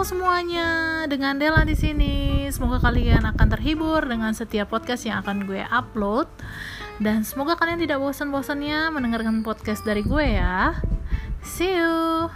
Semuanya, dengan Dela di sini. Semoga kalian akan terhibur dengan setiap podcast yang akan gue upload dan semoga kalian tidak bosan-bosannya mendengarkan podcast dari gue ya. See you.